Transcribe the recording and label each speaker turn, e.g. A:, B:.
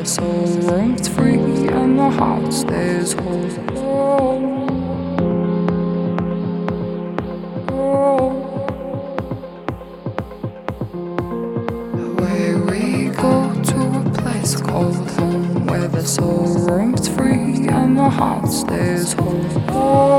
A: the soul roams free and the heart stays whole. Away we go to a place called home where the soul roams free and the heart stays whole.